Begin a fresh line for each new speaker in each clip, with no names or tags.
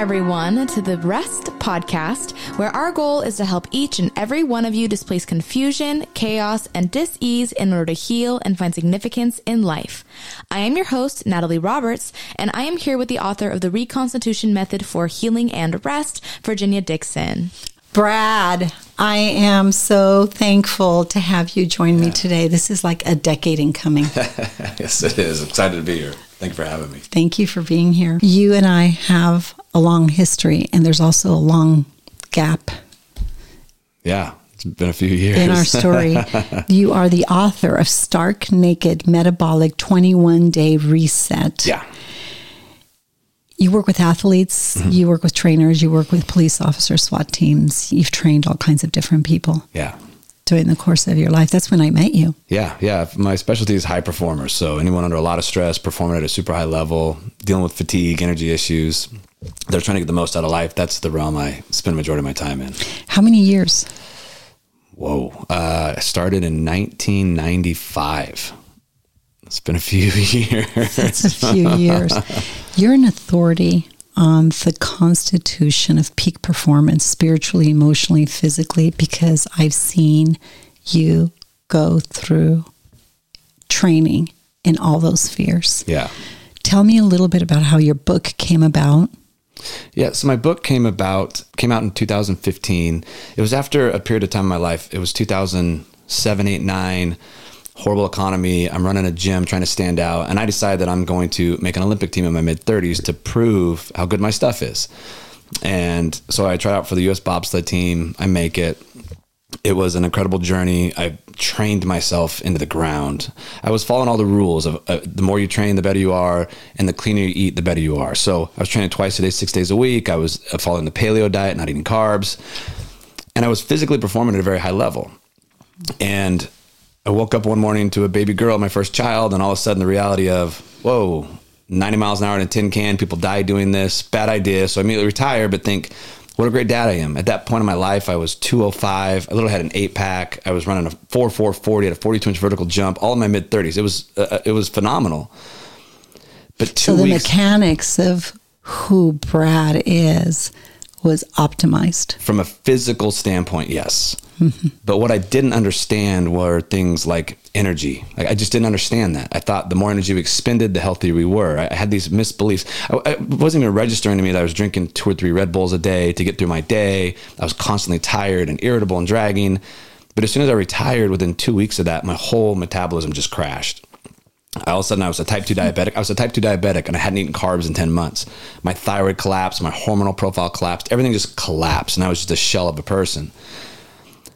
everyone, to the Rest podcast, where our goal is to help each and every one of you displace confusion, chaos, and dis-ease in order to heal and find significance in life. I am your host, Natalie Roberts, and I am here with the author of the Reconstitution Method for Healing and Rest, Virginia Dixon.
Brad, I am so thankful to have you join me today. This is like a decade in coming.
yes, it is. Excited to be here. Thank you for having me.
Thank you for being here. You and I have a long history, and there's also a long gap
Yeah, it's been a few years.
in our story. you are the author of Stark Naked Metabolic 21 Day Reset.
yeah,
You work with athletes,
Mm-hmm.
you work with trainers, you work with police officers, SWAT teams. You've trained all kinds of different people
yeah,
during the course of your life. That's when I met you.
yeah, yeah. My specialty is high performers. So anyone under a lot of stress, performing at a super high level, dealing with fatigue, energy issues, they're trying to get the most out of life. That's the realm I spend the majority of my time in.
How many years?
Whoa. Uh, I started in 1995. It's been a few years.
It's a few years. You're an authority on the constitution of peak performance, spiritually, emotionally, physically, because I've seen you go through training in all those spheres.
yeah.
Tell me a little bit about how your book came about.
Yeah, so my book came about came out in 2015. It was after a period of time in my life. It was 2007, 8, 9. Horrible economy. I'm running a gym trying to stand out, and I decided that I'm going to make an Olympic team in my mid 30s to prove how good my stuff is. And so I tried out for the U.S. bobsled team. I make it. It was an incredible journey. I trained myself into the ground. I was following all the rules of uh, the more you train, the better you are, and the cleaner you eat, the better you are. So I was training twice a day, six days a week. I was uh, following the paleo diet, not eating carbs, and I was physically performing at a very high level. And I woke up one morning to a baby girl, my first child, and all of a sudden the reality of, whoa, 90 miles an hour in a tin can, people die doing this, bad idea. So I immediately retire, but think, what a great dad I am. At that point in my life, I was 205. I literally had an eight pack. I was running a 4 4 40 at a 42 inch vertical jump, all in my mid 30s. It was, uh, it was phenomenal. But two
So the
weeks
mechanics of who Brad is was optimized.
from a physical standpoint, yes.
Mm-hmm.
But what I didn't understand were things like energy. Like I just didn't understand that. I thought the more energy we expended, the healthier we were. I I had these misbeliefs. I, it wasn't even registering to me that I was drinking two or three Red Bulls a day to get through my day. I was constantly tired and irritable and dragging. But as soon as I retired, within two weeks of that, my whole metabolism just crashed. All of a sudden, I was a type 2 diabetic. I was a type 2 diabetic and I hadn't eaten carbs in 10 months. My thyroid collapsed, my hormonal profile collapsed, everything just collapsed, and I was just a shell of a person.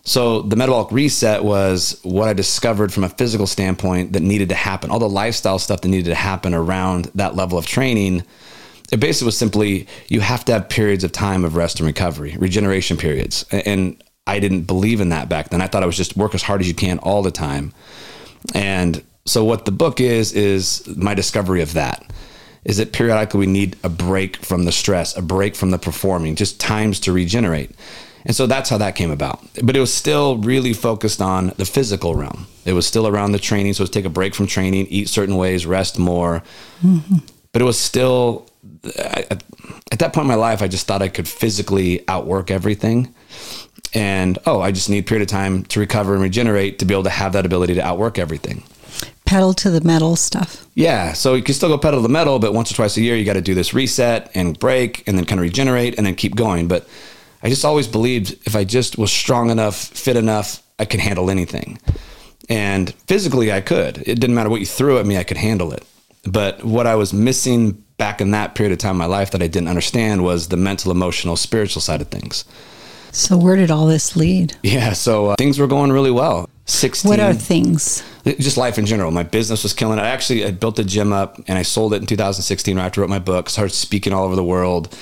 So, the metabolic reset was what I discovered from a physical standpoint that needed to happen. All the lifestyle stuff that needed to happen around that level of training. It basically was simply you have to have periods of time of rest and recovery, regeneration periods. And I didn't believe in that back then. I thought I was just work as hard as you can all the time. And so what the book is is my discovery of that. Is that periodically we need a break from the stress, a break from the performing, just times to regenerate. And so that's how that came about. But it was still really focused on the physical realm. It was still around the training. So it take a break from training, eat certain ways, rest more. But it was still, at that point in my life, I just thought I could physically outwork everything. And oh, I just need a period of time to recover and regenerate to be able to have that ability to outwork everything.
Pedal to the metal stuff.
Yeah, so you can still go pedal to the metal, but once or twice a year, you got to do this reset and break and then kind of regenerate and then keep going. But I just always believed if I just was strong enough, fit enough, I could handle anything. And physically, I could. It didn't matter what you threw at me, I could handle it. But what I was missing back in that period of time in my life that I didn't understand was the mental, emotional, spiritual side of things.
So where did all this lead?
Yeah, so uh, things were going really well. 16
What are things?
Uh, just life in general. My business was killing it. I actually I built a gym up and I sold it in 2016 right after I wrote my book. Started speaking all over the world.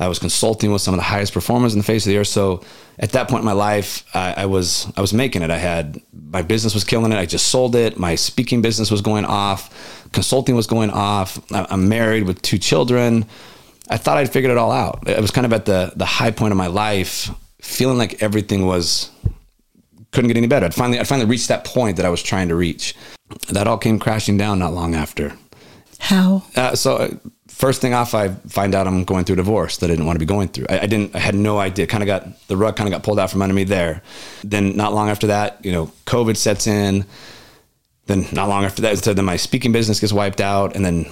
I was consulting with some of the highest performers in the face of the earth. So at that point in my life, I, I was I was making it. I had my business was killing it. I just sold it. My speaking business was going off. Consulting was going off. I- I'm married with two children. I thought I'd figured it all out. It was kind of at the the high point of my life, feeling like everything was couldn't get any better. I'd finally, I finally reached that point that I was trying to reach. That all came crashing down not long after.
How?
Uh, so uh, first thing off, I find out I'm going through a divorce that I didn't want to be going through. I, I didn't. I had no idea. Kind of got the rug kind of got pulled out from under me there. Then not long after that, you know, COVID sets in. Then not long after that, so then my speaking business gets wiped out, and then,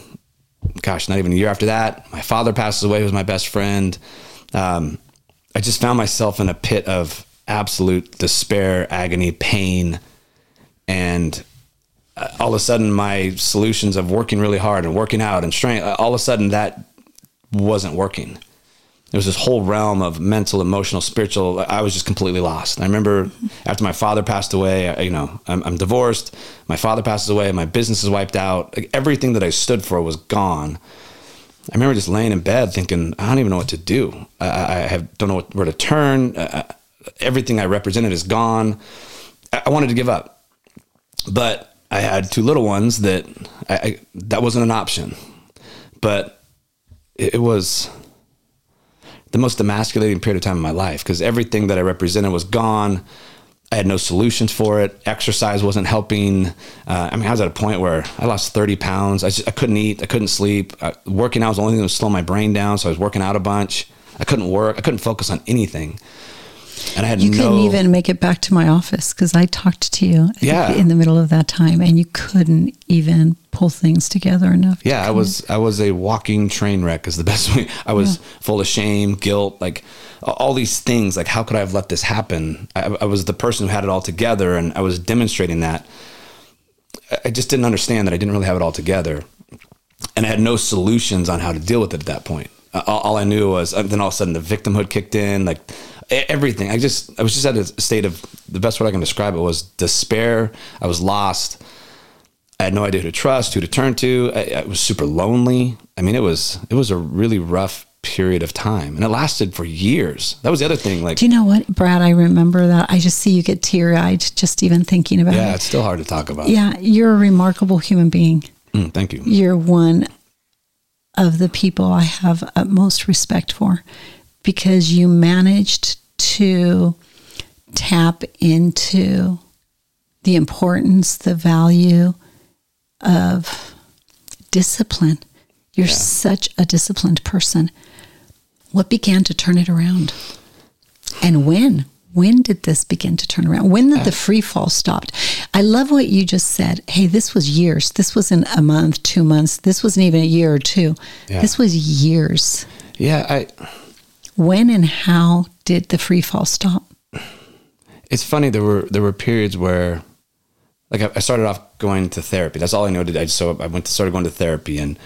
gosh, not even a year after that, my father passes away. Who was my best friend. Um, I just found myself in a pit of absolute despair, agony, pain, and uh, all of a sudden my solutions of working really hard and working out and strength uh, all of a sudden that wasn't working. There was this whole realm of mental emotional spiritual i was just completely lost. I remember after my father passed away I, you know I'm, I'm, divorced my father passes away my business is wiped out like everything that i stood for was gone. I remember just laying in bed thinking i don't even know what to do. I, I have, don't know what, where to turn. Uh, uh everything i represented is gone I, wanted to give up but I had two little ones that I, I that wasn't an option, but it, it was the most emasculating period of time in my life because everything that I represented was gone. I had no solutions for it. Exercise wasn't helping. Uh, I mean, I was at a point where I lost 30 pounds. I, just, I couldn't eat. I couldn't sleep. Uh, working out was the only thing that was slow my brain down. So I was working out a bunch. I couldn't work. I couldn't focus on anything
and I had you no, couldn't even make it back to my office because I talked to you
yeah.
in the middle of that time, and you couldn't even pull things together enough.
Yeah, I was I was a walking train wreck. Is the best way. I was yeah. full of shame, guilt, like all these things. Like how could I have let this happen? I, I was the person who had it all together, and I was demonstrating that. I just didn't understand that I didn't really have it all together, and I had no solutions on how to deal with it at that point. All, all I knew was uh, then all of a sudden the victimhood kicked in, like everything. I just I was just at a state of the best word I can describe it was despair. I was lost. I had no idea who to trust, who to turn to. I, I, was super lonely. I mean, it was it was a really rough period of time, and it lasted for years. That was the other thing. Like,
do you know what, Brad? I remember that. I just see you get teary eyed just even thinking about
yeah,
it.
Yeah, it's still hard to talk about.
Yeah, you're a remarkable human being.
Mm, thank you.
You're one of the people I have utmost respect for because you managed to tap into the importance, the value of discipline. You're yeah. such a disciplined person. What began to turn it around? And when? When did this begin to turn around? When did the uh. free fall stopped? I love what you just said. Hey, this was years. This wasn't a month, two months. This wasn't even a year or two. Yeah. This was years.
Yeah, I
when and how did the free fall stop?
It's funny. There were there were periods where, like, I started off going to therapy. That's all I know. I just so I went to started going to therapy, and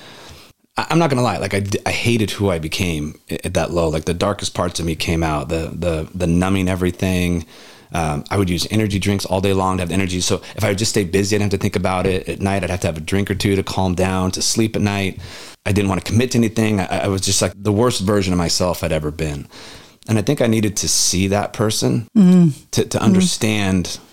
I'm not gonna lie. Like, I, I hated who I became at that low. Like, the darkest parts of me came out. The the the numbing everything. Um, I would use energy drinks all day long to have the energy. So if I would just stay busy, I'd have to think about it. At night, I'd have to have a drink or two to calm down, to sleep at night. I didn't want to commit to anything. I, I was just like the worst version of myself I'd ever been. And I think I needed to see that person mm-hmm. to, to understand mm-hmm.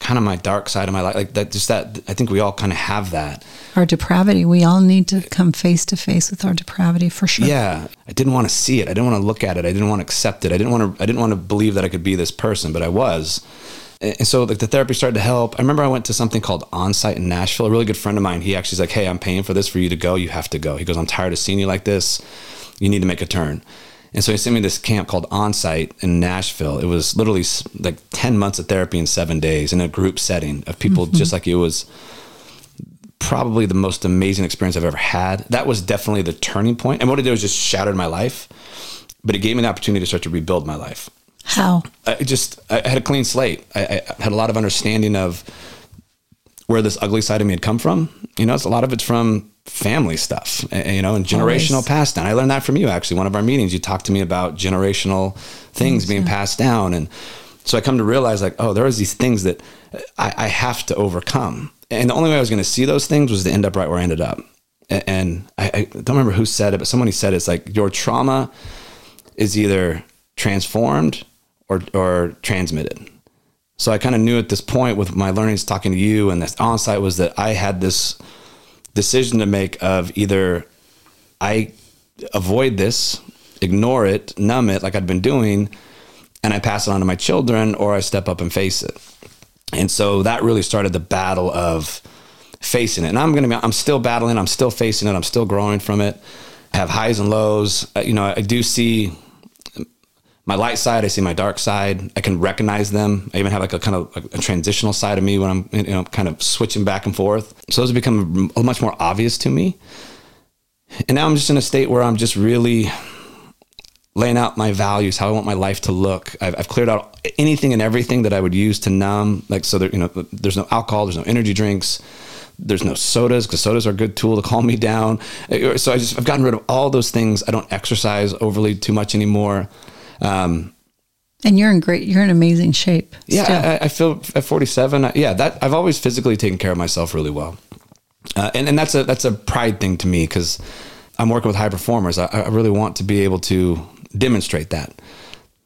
Kind of my dark side of my life. Like that, just that, I think we all kind of have that.
Our depravity. We all need to uh, come face to face with our depravity for sure.
Yeah. I didn't want to see it. I didn't want to look at it. I didn't want to accept it. I didn't want to, I didn't want to believe that I could be this person, but I was and so like the therapy started to help. I remember I went to something called Onsite in Nashville. A really good friend of mine, he actually's like, "Hey, I'm paying for this for you to go. You have to go." He goes, "I'm tired of seeing you like this. You need to make a turn." And so he sent me this camp called Onsite in Nashville. It was literally like 10 months of therapy in 7 days in a group setting of people mm-hmm. just like it was probably the most amazing experience I've ever had. That was definitely the turning point. And what it did was just shattered my life, but it gave me the opportunity to start to rebuild my life.
How?
I just I had a clean slate. I, I, had a lot of understanding of where this ugly side of me had come from. You know, it's a lot of it's from family stuff, eh, you know, and generational Always. passed down. I learned that from you actually. One of our meetings, you talked to me about generational things being passed down, and so I come to realize like, oh, there are these things that I, I have to overcome, and the only way I was going to see those things was to end up right where I ended up. And I, I don't remember who said it, but somebody said it's like your trauma is either transformed or, or transmitted. So I kind of knew at this point with my learnings talking to you and this Onsite was that I had this decision to make of either I avoid this, ignore it, numb it like I'd been doing, and I pass it on to my children, or I step up and face it. And so that really started the battle of facing it. And I'm going to be, I'm still battling. I'm still facing it. I'm still growing from it. I have highs and lows. Uh, you know, I do see my light side. I see my dark side. I can recognize them. I even have like a kind of a, transitional side of me when I'm, you know, kind of switching back and forth. So those have become much more obvious to me. And now I'm just in a state where I'm just really laying out my values, how I want my life to look. I've, I've, cleared out anything and everything that I would use to numb. Like, so there, you know, there's no alcohol, there's no energy drinks, there's no sodas because sodas are a good tool to calm me down. So I just, I've gotten rid of all those things. I don't exercise overly too much anymore. Um,
and you're in great, you're in amazing shape.
Yeah. I, I, feel at 47. Yeah. That I've always physically taken care of myself really well. Uh, and, and that's a, that's a pride thing to me because I'm working with high performers. I, I really want to be able to demonstrate that.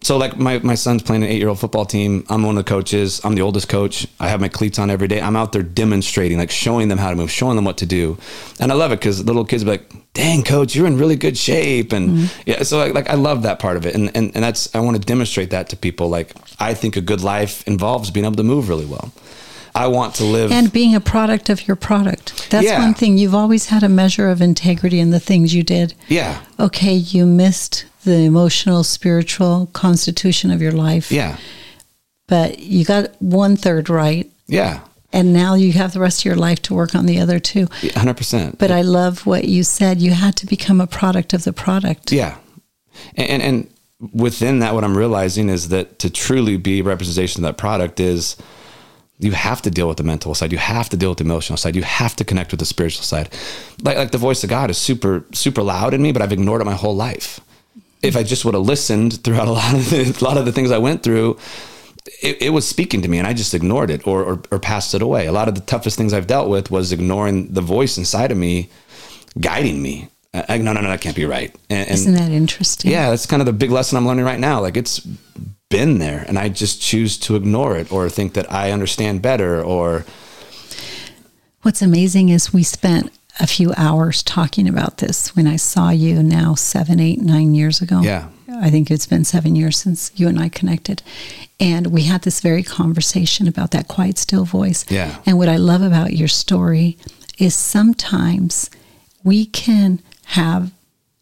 So like my, my son's playing an eight year old football team. I'm one of the coaches. I'm the oldest coach. I have my cleats on every day. I'm out there demonstrating, like showing them how to move, showing them what to do. And I love it because little kids be like, dang coach, you're in really good shape. And mm-hmm. yeah, so like, like, I love that part of it. And, and, and that's, I want to demonstrate that to people. Like I think a good life involves being able to move really well. I want to live.
And being a product of your product. That's yeah. one thing. You've always had a measure of integrity in the things you did.
Yeah.
Okay, you missed the emotional, spiritual constitution of your life.
Yeah.
But you got one third right.
Yeah.
And now you have the rest of your life to work on the other two.
100%.
But I love what you said. You had to become a product of the product.
Yeah. And, and within that, what I'm realizing is that to truly be a representation of that product is you have to deal with the mental side. You have to deal with the emotional side. You have to connect with the spiritual side. Like, like the voice of God is super, super loud in me, but I've ignored it my whole life if I just would have listened throughout a lot of the, a lot of the things I went through, it, it was speaking to me and I just ignored it or, or, or passed it away. A lot of the toughest things I've dealt with was ignoring the voice inside of me guiding me. I, no, no, no, that can't be right.
And, and Isn't that interesting?
Yeah, that's kind of the big lesson I'm learning right now. Like it's been there and I just choose to ignore it or think that I understand better or.
What's amazing is we spent a few hours talking about this when I saw you now seven, eight, nine years ago.
Yeah.
I think it's been seven years since you and I connected. And we had this very conversation about that quiet, still voice.
Yeah.
And what I love about your story is sometimes we can have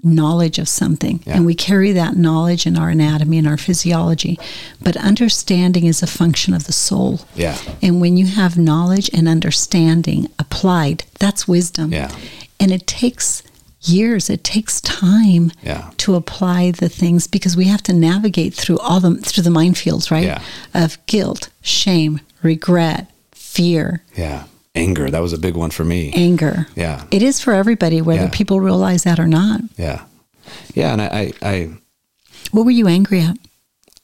knowledge of something. Yeah. and we carry that knowledge in our anatomy and our physiology. But understanding is a function of the soul.
Yeah.
And when you have knowledge and understanding applied that's wisdom.
Yeah.
And it takes years it takes time
yeah.
to apply the things because we have to navigate through all the through the minefields right?
Yeah.
of guilt shame regret fear.
Yeah anger. That was a big one for me.
Anger.
Yeah.
It is for everybody, whether yeah. people realize that or not.
Yeah. Yeah. And I, I, I
what were you angry at?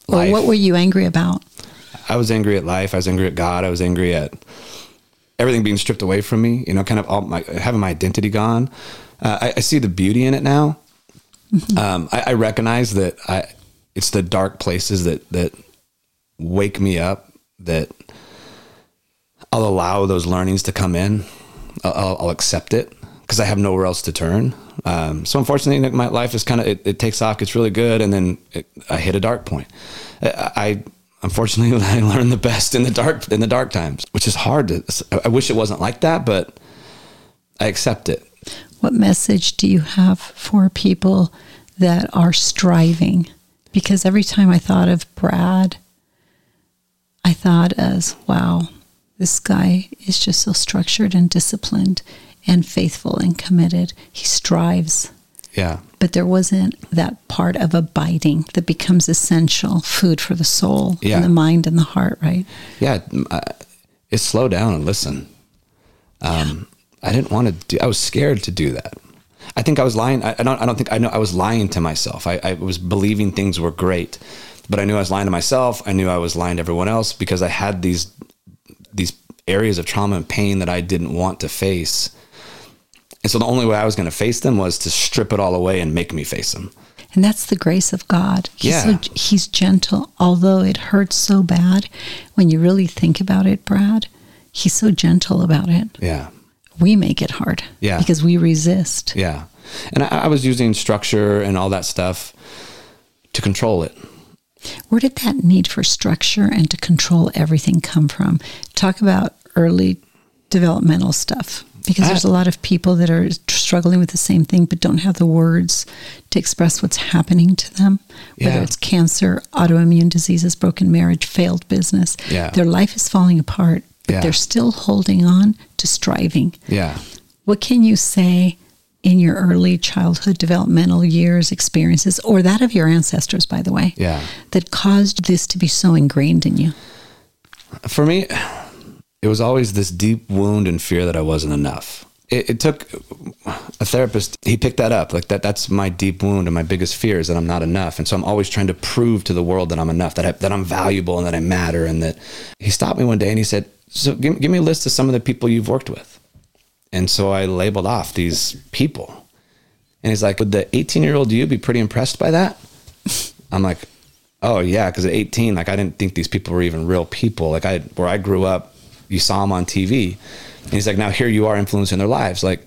Life. Or what were you angry about?
I was angry at life. I was angry at God. I was angry at everything being stripped away from me, you know, kind of all my, having my identity gone. Uh, I, I, see the beauty in it now. Mm-hmm. Um, I, I recognize that I, it's the dark places that, that wake me up that I'll allow those learnings to come in. I'll, I'll accept it because I have nowhere else to turn. Um, so unfortunately, my life is kind of it, it, takes off, it's really good, and then it, I hit a dark point. I, I unfortunately I learned the best in the dark in the dark times, which is hard to. I wish it wasn't like that, but I accept it.
What message do you have for people that are striving? Because every time I thought of Brad, I thought as wow, this guy is just so structured and disciplined and faithful and committed. He strives.
Yeah.
But there wasn't that part of abiding that becomes essential food for the soul yeah. and the mind and the heart, right?
Yeah. Uh, it's slow down and listen. Um, yeah. I didn't want to do, I was scared to do that. I think I was lying. I, I don't, I don't think I know I was lying to myself. I, I was believing things were great, but I knew I was lying to myself. I knew I was lying to everyone else because I had these these areas of trauma and pain that I didn't want to face. And so the only way I was going to face them was to strip it all away and make me face them.
And that's the grace of God. He's
yeah.
So, he's gentle, although it hurts so bad. When you really think about it, Brad, he's so gentle about it.
Yeah.
We make it hard.
Yeah.
Because we resist.
Yeah. And I, I was using structure and all that stuff to control it.
Where did that need for structure and to control everything come from? Talk about early developmental stuff because there's a lot of people that are struggling with the same thing but don't have the words to express what's happening to them whether
Yeah.
it's cancer autoimmune diseases broken marriage failed business
Yeah.
their life is falling apart but
Yeah.
they're still holding on to striving
Yeah.
what can you say in your early childhood developmental years experiences or that of your ancestors by the way
Yeah.
that caused this to be so ingrained in you
For me, it was always this deep wound and fear that I wasn't enough. It, it took a therapist. He picked that up. Like that. That's my deep wound and my biggest fear is that I'm not enough. And so I'm always trying to prove to the world that I'm enough, that I, that I'm valuable, and that I matter. And that he stopped me one day and he said, "So give, give me a list of some of the people you've worked with." And so I labeled off these people. And he's like, "Would the 18 year old you be pretty impressed by that?" I'm like, "Oh yeah," because at 18, like I didn't think these people were even real people. Like I, where I grew up, you saw them on TV. And he's like, "Now here you are influencing their lives. Like,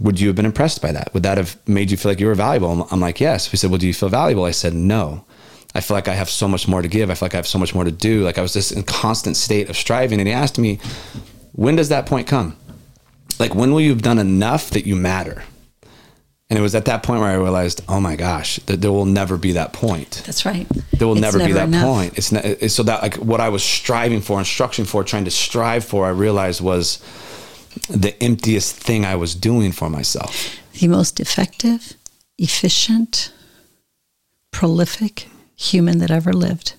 would you have been impressed by that? Would that have made you feel like you were valuable?" I'm, I'm like, "Yes." He said, "Well, do you feel valuable?" I said, "No." I feel like I have so much more to give. I feel like I have so much more to do. Like I was just in constant state of striving. And he asked me, "When does that point come?" Like when will you have done enough that you matter and it was at that point where i realized oh my gosh that there will never be that point
that's right
there will
It's
never, be that
enough.
point it's, not, it's so that like what i was striving for instruction for trying to strive for i realized was the emptiest thing i was doing for myself
the most effective, efficient, prolific human that ever lived.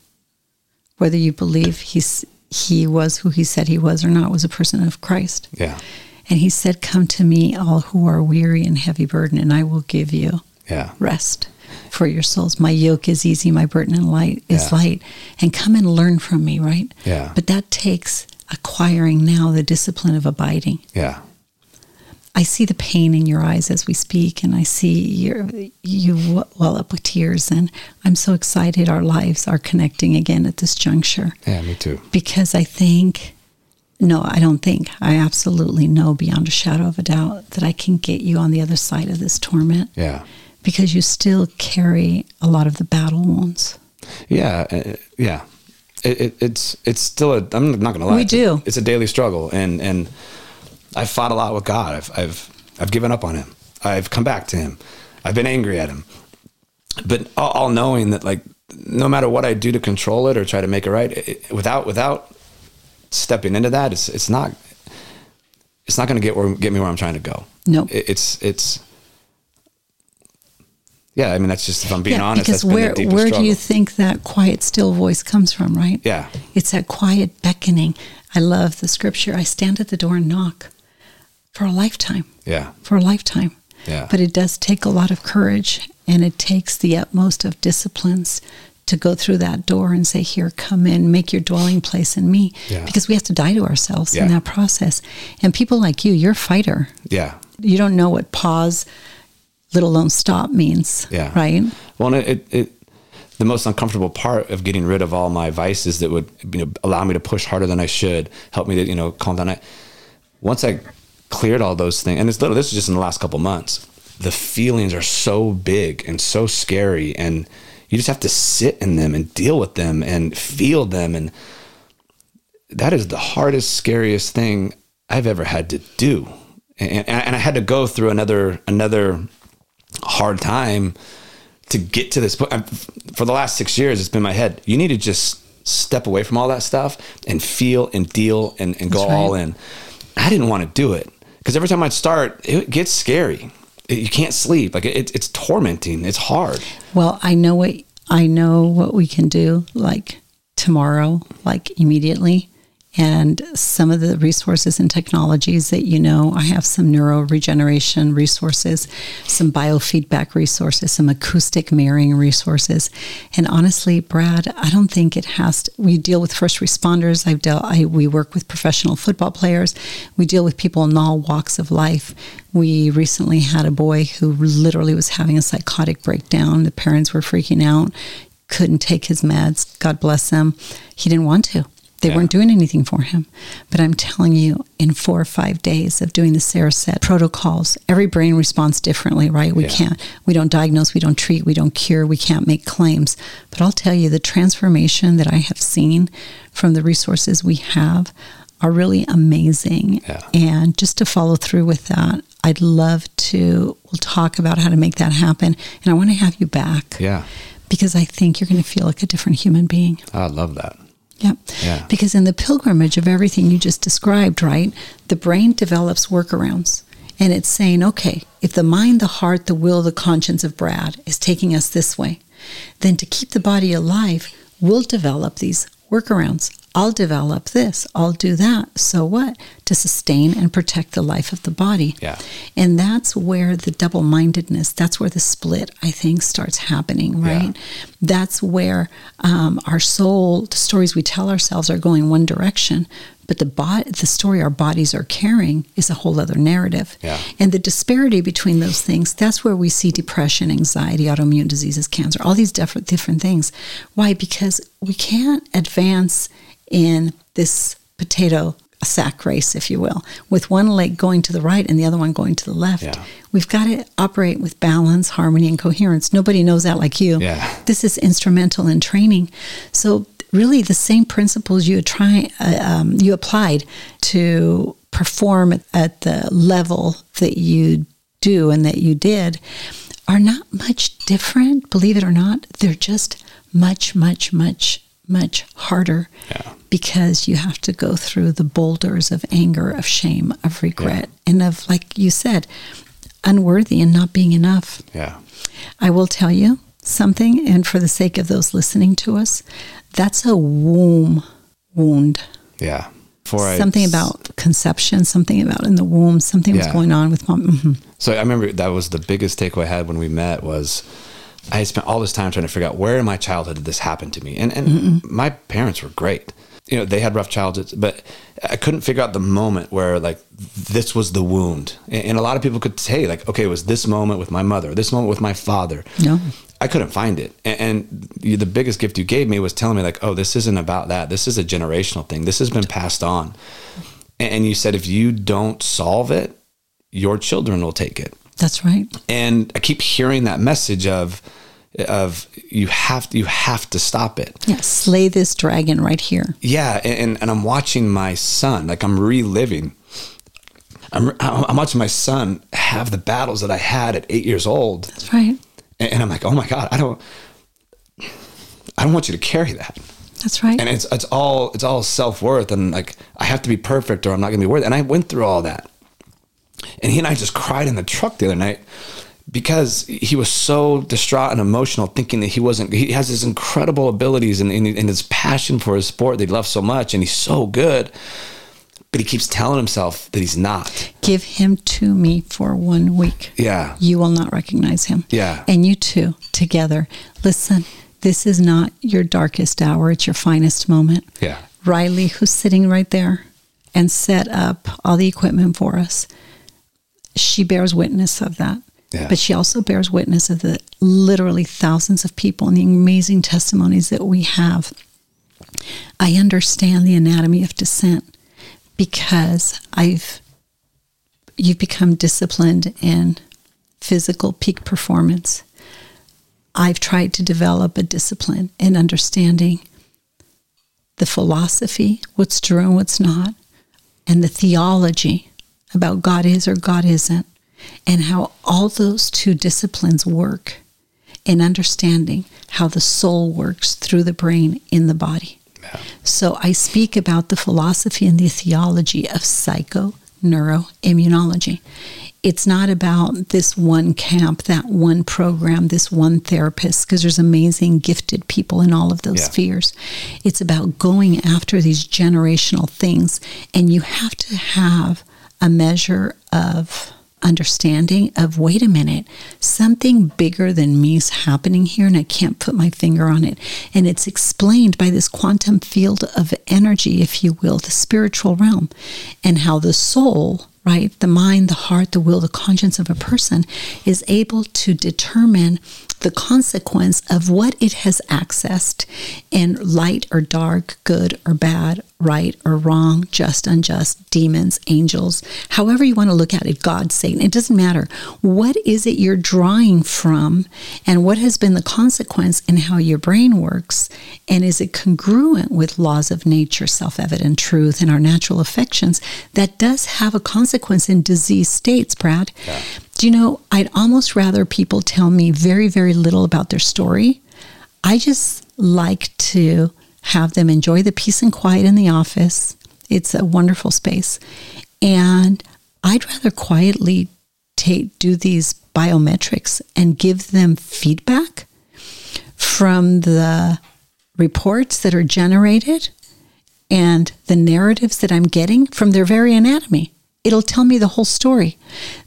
Whether you believe he's he was who he said he was or not, was a person of Christ.
yeah
And he said, Come to me, all who are weary and heavy burden, and I will give you
yeah
rest for your souls. My yoke is easy, my burden and light is
Yeah.
light. And come and learn from me, right?
Yeah.
But that takes acquiring now the discipline of abiding.
yeah
I see the pain in your eyes as we speak, and I see your, you well up with tears. And I'm so excited our lives are connecting again at this juncture
yeah me too
because I think, no, I don't think, I absolutely know beyond a shadow of a doubt that I can get you on the other side of this torment
yeah
because you still carry a lot of the battle wounds.
Yeah, uh, yeah. It, it, it's it's still a. I'm not gonna lie.
We
it's a-
do.
it's a daily struggle, and and I've fought a lot with God. I've I've I've given up on Him. I've come back to Him. I've been angry at Him, but all, all knowing that like no matter what I do to control it or try to make it right, it, without without stepping into that, it's it's not it's not going to get where get me where I'm trying to go.
No.
It, it's it's. Yeah, I mean that's just if I'm being
yeah,
honest.
because where where do you think that quiet, still voice comes from? Right?
Yeah.
it's that quiet beckoning. I love the scripture. I stand at the door and knock for a lifetime.
Yeah.
For a lifetime.
Yeah.
But it does take a lot of courage, and it takes the utmost of disciplines to go through that door and say, "Here, come in, make your dwelling place in me,"
Yeah.
because we have to die to ourselves in that process. And people like you, you're a fighter.
Yeah.
You don't know what pause, let alone stop means.
Yeah.
Right.
Well, it, it, it the most uncomfortable part of getting rid of all my vices that would you know allow me to push harder than I should, help me to you know calm down. I, once I cleared all those things, and it's little. This is just in the last couple months. The feelings are so big and so scary, and you just have to sit in them and deal with them and feel them, and that is the hardest, scariest thing I've ever had to do. And, and, I had to go through another another hard time to get to this point. For the last six years, it's been my head. You need to just step away from all that stuff and feel and deal and, and go
right.
all in. I didn't want to do it because every time I'd start, it gets scary. You can't sleep. Like it, it's tormenting. It's hard.
Well, I know what I know what we can do like tomorrow, like immediately. And some of the resources and technologies that you know, I have some neuro regeneration resources, some biofeedback resources, some acoustic mirroring resources. And honestly, Brad, I don't think it has to, we deal with first responders. I've dealt, I, we work with professional football players. We deal with people in all walks of life. We recently had a boy who literally was having a psychotic breakdown. The parents were freaking out, couldn't take his meds. God bless them. He didn't want to. They
Yeah.
weren't doing anything for him. But I'm telling you, in four or five days of doing the Saracet protocols, every brain responds differently, right? We
Yeah.
can't, we don't diagnose, we don't treat, we don't cure, we can't make claims. But I'll tell you, the transformation that I have seen from the resources we have, are really amazing.
Yeah.
And just to follow through with that, I'd love to we'll talk about how to make that happen. And I want to have you back.
Yeah.
Because I think you're going to feel like a different human being.
I love that.
Yep.
Yeah.
Because in the pilgrimage of everything you just described, right, the brain develops workarounds. And it's saying, okay, if the mind, the heart, the will, the conscience of Brad is taking us this way, then to keep the body alive, we'll develop these workarounds. I'll develop this, I'll do that. So what? To sustain and protect the life of the body.
Yeah.
And that's where the double mindedness, that's where the split, I think, starts happening, right? That's where um, our soul, the stories we tell ourselves are going one direction, but the body, the story our bodies are carrying is a whole other narrative.
Yeah.
And the disparity between those things, that's where we see depression, anxiety, autoimmune diseases, cancer, all these different different things. Why? Because we can't advance in this potato sack race, if you will, with one leg going to the right and the other one going to the left.
Yeah.
We've got to operate with balance, harmony, and coherence. Nobody knows that like you.
Yeah.
This is instrumental in training. So really, the same principles you try uh, um, you applied to perform at the level that you do and that you did are not much different. Believe it or not, they're just much, much, much, much harder
Yeah.
because you have to go through the boulders of anger, of shame, of regret, and of, like you said, unworthy and not being enough.
Yeah.
I will tell you something, and for the sake of those listening to us, that's a womb wound.
Yeah. Before I-
something about conception, something about in the womb, something was going on with mom. Mhm.
So I remember that was the biggest takeaway I had when we met was I had spent all this time trying to figure out where in my childhood did this happen to me. And and my parents were great. You know, they had rough childhoods, but I couldn't figure out the moment where like this was the wound. And, and a lot of people could say like, okay, it was this moment with my mother, this moment with my father.
No.
I couldn't find it. And, and the biggest gift you gave me was telling me like, oh, this isn't about that. This is a generational thing. This has been passed on. And, and you said if you don't solve it, your children will take it
That's right.
and I keep hearing that message of of you have you have to stop it.
Yeah, slay this dragon right here.
Yeah, and and I'm watching my son like I'm reliving. I'm I'm watching my son have the battles that I had at eight years old,
That's right.
and, I'm like, oh my god, I don't. I don't want you to carry that.
That's right.
And it's it's all it's all self worth and like I have to be perfect or I'm not gonna be worthy. And I went through all that. And he and I just cried in the truck the other night because he was so distraught and emotional, thinking that he wasn't. He has his incredible abilities and, and, and his passion for his sport that he loves so much, and he's so good. But he keeps telling himself that he's not.
Give him to me for one week.
Yeah.
You will not recognize him.
Yeah.
And you two together. Listen, this is not your darkest hour, it's your finest moment.
Yeah.
Riley, who's sitting right there and set up all the equipment for us, she bears witness of that.
Yeah.
But she also bears witness of the literally thousands of people and the amazing testimonies that we have. I understand the anatomy of dissent because I've you've become disciplined in physical peak performance. I've tried to develop a discipline in understanding the philosophy, what's true and what's not, and the theology about God is or God isn't, and how all those two disciplines work in understanding how the soul works through the brain in the body. So I speak about the philosophy and the theology of psycho neuroimmunology. It's not about this one camp, that one program, this one therapist, because there's amazing, gifted people in all of those
Yeah.
spheres. It's about going after these generational things, and you have to have a measure of understanding of wait a minute something bigger than me is happening here and i can't put my finger on it and it's explained by this quantum field of energy if you will the spiritual realm and how the soul right? The mind, the heart, the will, the conscience of a person is able to determine the consequence of what it has accessed in light or dark, good or bad, right or wrong, just, unjust, demons, angels, however you want to look at it, God, Satan, it doesn't matter. What is it you're drawing from and what has been the consequence in how your brain works? And is it congruent with laws of nature, self evident truth, and our natural affections? That does have a consequence in disease states, Brad. Yeah. Do you know, I'd almost rather people tell me very, very little about their story. I just like to have them enjoy the peace and quiet in the office. It's a wonderful space. And I'd rather quietly take, do these biometrics and give them feedback from the reports that are generated and the narratives that I'm getting from their very anatomy. It'll tell me the whole story.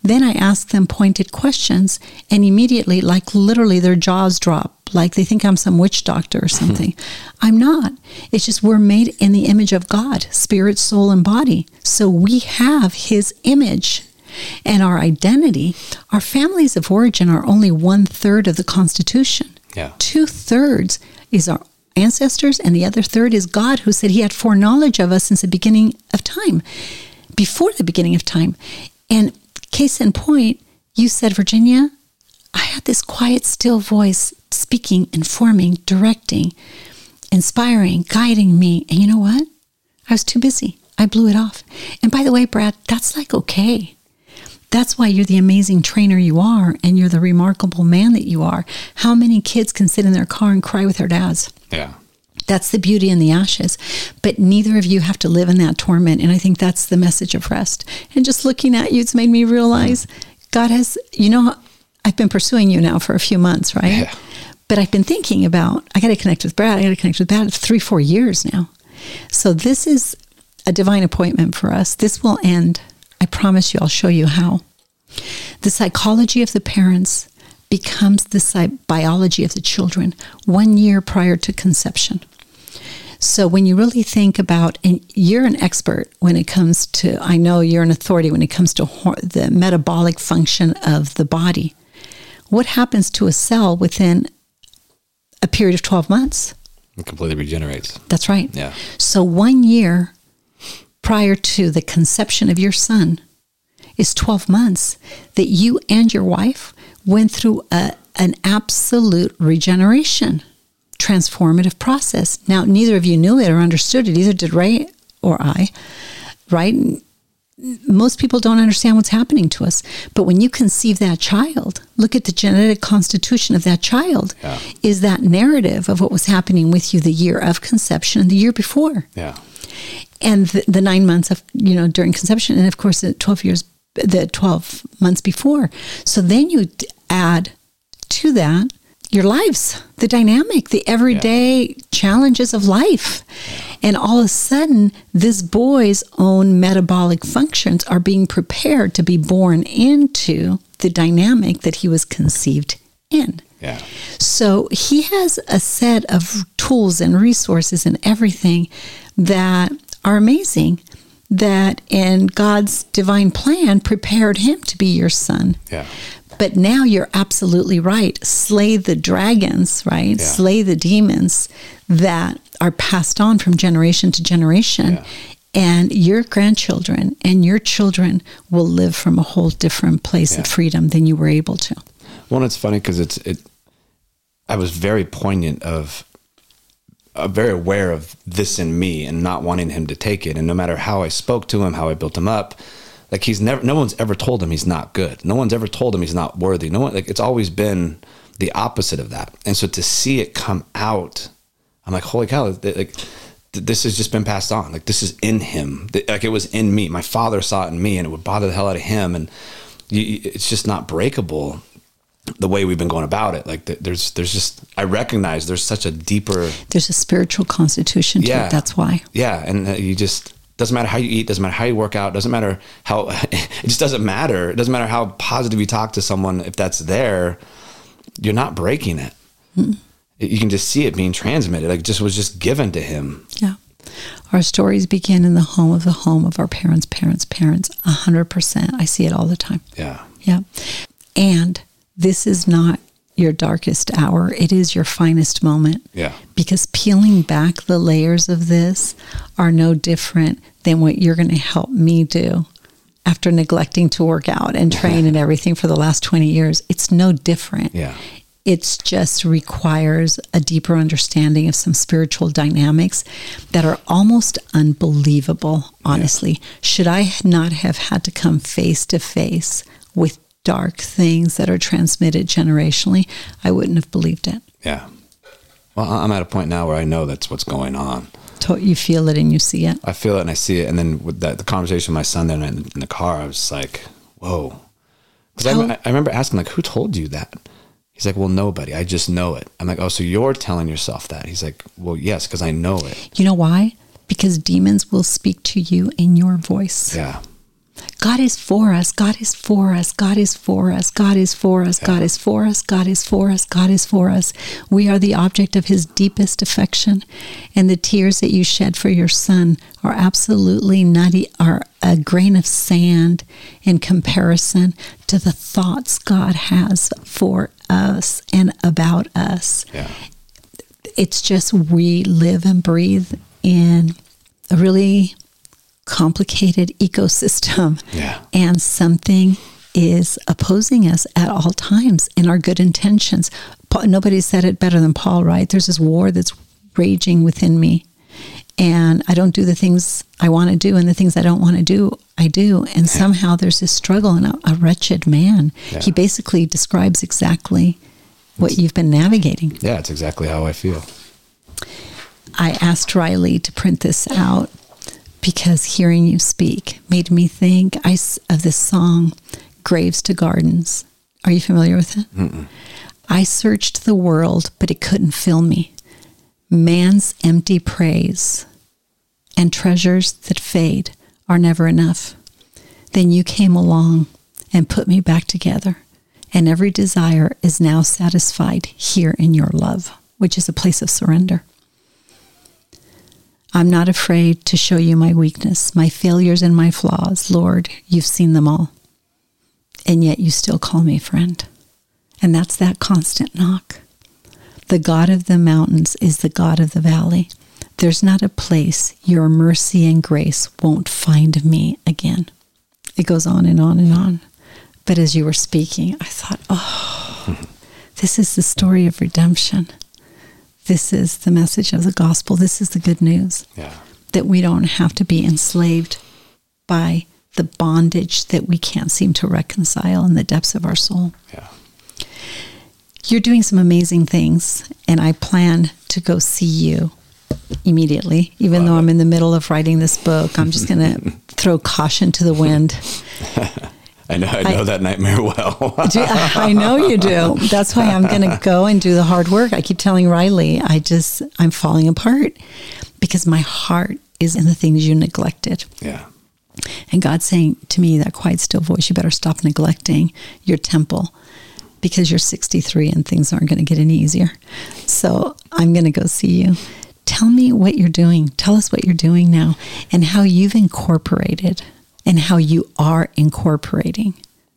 Then I ask them pointed questions, and immediately, like literally, their jaws drop, like they think I'm some witch doctor or something. Hmm. I'm not. It's just we're made in the image of God, spirit, soul, and body. So we have His image. And our identity, our families of origin are only one third of the Constitution.
Yeah.
Two thirds is our ancestors, and the other third is God, who said He had foreknowledge of us since the beginning of time before the beginning of time. And case in point, you said, Virginia, I had this quiet, still voice speaking, informing, directing, inspiring, guiding me. And you know what? I was too busy. I blew it off. And by the way, Brad, that's like okay. That's why you're the amazing trainer you are and you're the remarkable man that you are. How many kids can sit in their car and cry with their dads?
Yeah.
That's the beauty in the ashes. But neither of you have to live in that torment. And I think that's the message of rest. And just looking at you, it's made me realize God has, you know, I've been pursuing you now for a few months, right? Yeah. But I've been thinking about, I got to connect with Brad. I got to connect with Brad three, four years now. So this is a divine appointment for us. This will end. I promise you, I'll show you how. The psychology of the parents becomes the biology of the children one year prior to conception. So when you really think about, and you're an expert when it comes to, I know you're an authority when it comes to the metabolic function of the body. What happens to a cell within a period of 12 months?
It completely regenerates.
That's right.
Yeah.
So one year prior to the conception of your son is 12 months that you and your wife went through a, an absolute regeneration transformative process. Now, neither of you knew it or understood it, either did Ray or I, right? Most people don't understand what's happening to us. But when you conceive that child, look at the genetic constitution of that child, yeah. is that narrative of what was happening with you the year of conception and the year before.
Yeah.
And the, the nine months of, you know, during conception, and of course, the 12 years, the 12 months before. So then you add to that your lives, the dynamic, the everyday yeah. challenges of life. And all of a sudden, this boy's own metabolic functions are being prepared to be born into the dynamic that he was conceived in.
Yeah.
So he has a set of tools and resources and everything that are amazing that in God's divine plan prepared him to be your son.
Yeah.
But now you're absolutely right. Slay the dragons, right? Yeah. Slay the demons that are passed on from generation to generation. Yeah. And your grandchildren and your children will live from a whole different place yeah. of freedom than you were able to.
Well, it's funny because it's it. I was very poignant of, uh, very aware of this in me and not wanting him to take it. And no matter how I spoke to him, how I built him up, like he's never, no one's ever told him he's not good. No one's ever told him he's not worthy. No one, like it's always been the opposite of that. And so to see it come out, I'm like, holy cow! Like this has just been passed on. Like this is in him. Like it was in me. My father saw it in me, and it would bother the hell out of him. And you, it's just not breakable the way we've been going about it. Like there's, there's just, I recognize there's such a deeper.
There's a spiritual constitution to yeah, it. That's why.
Yeah, and uh, you just doesn't matter how you eat, doesn't matter how you work out, doesn't matter how it just doesn't matter. It doesn't matter how positive you talk to someone if that's there, you're not breaking it. Mm. You can just see it being transmitted. Like it just was just given to him.
Yeah. Our stories begin in the home of the home of our parents, parents, parents. A hundred percent. I see it all the time.
Yeah.
Yeah. And this is not your darkest hour. It is your finest moment.
Yeah.
Because peeling back the layers of this are no different than what you're going to help me do after neglecting to work out and train and everything for the last 20 years. It's no different.
Yeah.
It's just requires a deeper understanding of some spiritual dynamics that are almost unbelievable, honestly. Should I not have had to come face to face with dark things that are transmitted generationally, I wouldn't have believed it.
Yeah. Well, I'm at a point now where I know that's what's going on.
You feel it and you see it.
I feel it and I see it. And then with that, the conversation with my son that night in the car, I was like, whoa. Because I, I remember asking, like, who told you that? He's like, well, nobody. I just know it. I'm like, oh, so you're telling yourself that? He's like, well, yes, because I know it.
You know why? Because demons will speak to you in your voice.
Yeah.
God is for us. God is for us. God is for us. God is for us. God is for us. God is for us. God is for us. We are the object of his deepest affection. And the tears that you shed for your son are absolutely nutty, are a grain of sand in comparison to the thoughts God has for us and about us
Yeah.
it's just we live and breathe in a really complicated ecosystem
Yeah.
and something is opposing us at all times in our good intentions Paul, nobody said it better than paul right there's this war that's raging within me and i don't do the things i want to do and the things i don't want to do i do and somehow there's this struggle and a, a wretched man
Yeah.
he basically describes exactly what you've been navigating
Yeah. It's exactly how I feel.
I asked Riley to print this out because hearing you speak made me think I of this song, Graves to Gardens. Are you familiar with it? I searched the world, but it couldn't fill me. Man's empty praise and treasures that fade are never enough. Then you came along and put me back together, and every desire is now satisfied here in your love, which is a place of surrender. I'm not afraid to show you my weakness, my failures, and my flaws. Lord, you've seen them all. And yet you still call me friend. And that's that constant knock. The God of the mountains is the God of the valley. There's not a place your mercy and grace won't find me again. It goes on and on and on. But as you were speaking, I thought, oh, this is the story of redemption. This is the message of the gospel. This is the good news
Yeah.
that we don't have to be enslaved by the bondage that we can't seem to reconcile in the depths of our soul.
Yeah.
You're doing some amazing things, and I plan to go see you immediately. Even
Love
though
it.
I'm in the middle of writing this book, I'm just going to throw caution to the wind.
I know. I know that nightmare well.
I know you do. That's why I'm going to go and do the hard work. I keep telling Riley, I just, I'm falling apart because my heart is in the things you neglected.
yeah.
And God's saying to me, that quiet, still voice, you better stop neglecting your temple because you're 63 and things aren't going to get any easier. So I'm going to go see you. Tell me what you're doing. Tell us what you're doing now and how you've incorporated and how you are incorporating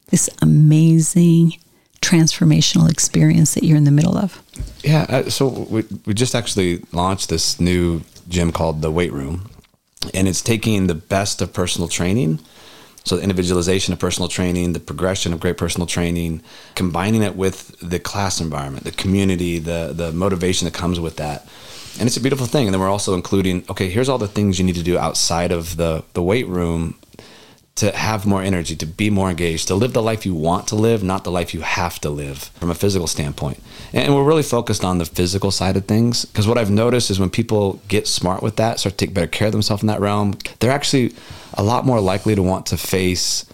this amazing transformational experience that you're in the middle of.
Yeah. Uh, so we, we just actually launched this new gym called the Weight Room, and it's taking the best of personal training. So the individualization of personal training, the progression of great personal training, combining it with the class environment, the community, the the motivation that comes with that. And it's a beautiful thing. And then we're also including, okay, here's all the things you need to do outside of the the weight room to have more energy, to be more engaged, to live the life you want to live, not the life you have to live from a physical standpoint. And we're really focused on the physical side of things because what I've noticed is when people get smart with that, start to take better care of themselves in that realm, they're actually a lot more likely to want to face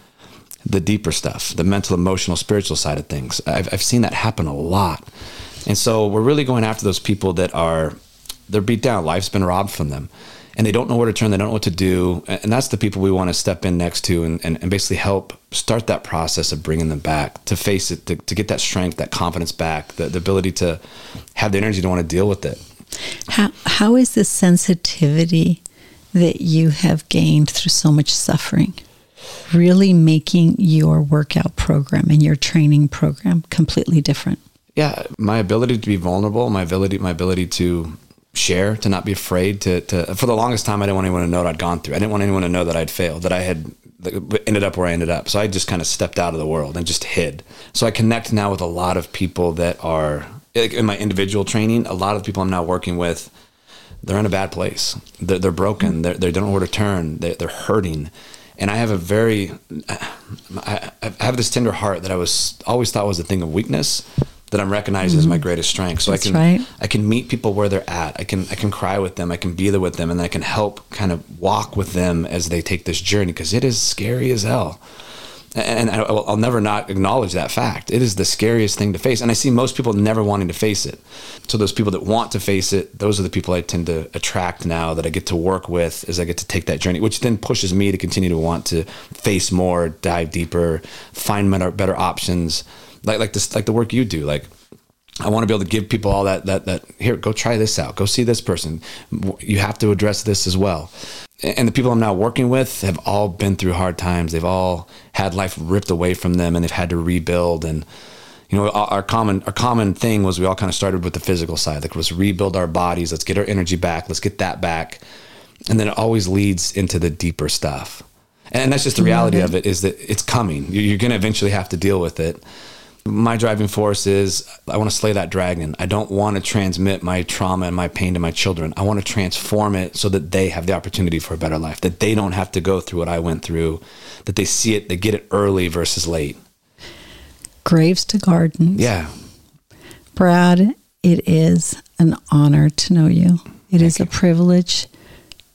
the deeper stuff, the mental, emotional, spiritual side of things. I've, I've seen that happen a lot. And so we're really going after those people that are, they're beat down. Life's been robbed from them and they don't know where to turn. They don't know what to do. And that's the people we want to step in next to and, and, and basically help start that process of bringing them back to face it, to, to get that strength, that confidence back, the, the ability to have the energy to want to deal with it.
How, how is the sensitivity that you have gained through so much suffering, really making your workout program and your training program completely different.
Yeah, my ability to be vulnerable, my ability, my ability to share, to not be afraid to, to, for the longest time, I didn't want anyone to know what I'd gone through. I didn't want anyone to know that I'd failed, that I had ended up where I ended up. So I just kind of stepped out of the world and just hid. So I connect now with a lot of people that are in my individual training. A lot of people I'm now working with, they're in a bad place. They're, they're broken. They're, they don't know where to turn. They're, they're hurting. And I have a very, I, I have this tender heart that I was always thought was a thing of weakness that I'm recognizing mm-hmm. as my mm-hmm. greatest strength. So That's I can right. I can meet people where they're at. I can I can cry with them. I can be there with them, and I can help kind of walk with them as they take this journey because it is scary as hell. And I, will never not acknowledge that fact. It is the scariest thing to face, and I see most people never wanting to face it. So those people that want to face it, those are the people I tend to attract now that I get to work with as I get to take that journey, which then pushes me to continue to want to face more, dive deeper, find better, better options like like this like the work you do like I want to be able to give people all that that that here go try this out. Go see this person. You have to address this as well. And the people I'm now working with have all been through hard times. They've all had life ripped away from them and they've had to rebuild. And you know our common our common thing was we all kind of started with the physical side like let's rebuild our bodies let's get our energy back let's get that back. And then it always leads into the deeper stuff. And that's just the reality of it is that it's coming. You're going to eventually have to deal with it my driving force is I want to slay that dragon. I don't want to transmit my trauma and my pain to my children. I want to transform it so that they have the opportunity for a better life, that they don't have to go through what I went through, that they see it, they get it early versus late.
Graves to Gardens.
Yeah.
Brad, it is an honor to know you. It Thank is you. a privilege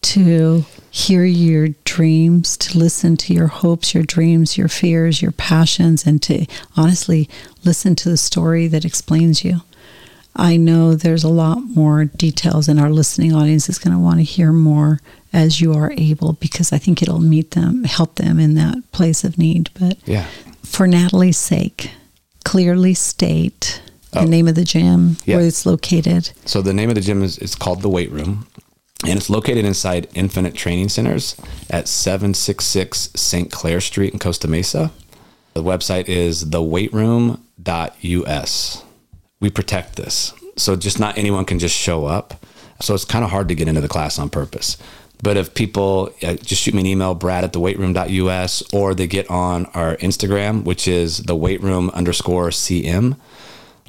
to hear your dreams, to listen to your hopes, your dreams, your fears, your passions, and to honestly listen to the story that explains you. I know there's a lot more details, and our listening audience is going to want to hear more as you are able because I think it'll meet them, help them in that place of need. But
yeah.
for Natalie's sake, clearly state the oh. name of the gym, yeah. where it's located.
So the name of the gym is it's called the Weight Room and it's located inside Infinite Training Centers at 766 St. Clair Street in Costa Mesa. The website is theweightroom.us. We protect this. So just not anyone can just show up. So it's kind of hard to get into the class on purpose. But if people uh, just shoot me an email, brad at theweightroom.us, or they get on our Instagram, which is the weightroom underscore CM,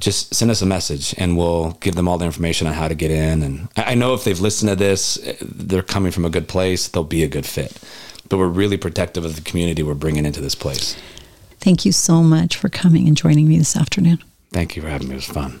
just send us a message and we'll give them all the information on how to get in. And I know if they've listened to this, they're coming from a good place, they'll be a good fit. But we're really protective of the community we're bringing into this place.
Thank you so much for coming and joining me this afternoon.
Thank you for having me. It was fun.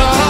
of